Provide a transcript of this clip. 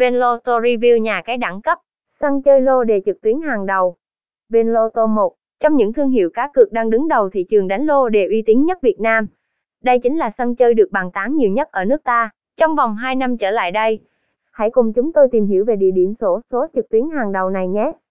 Venloto Review nhà cái đẳng cấp, sân chơi lô đề trực tuyến hàng đầu. Venloto 1, trong những thương hiệu cá cược đang đứng đầu thị trường đánh lô đề uy tín nhất Việt Nam. Đây chính là sân chơi được bàn tán nhiều nhất ở nước ta, trong vòng 2 năm trở lại đây. Hãy cùng chúng tôi tìm hiểu về địa điểm sổ số trực tuyến hàng đầu này nhé.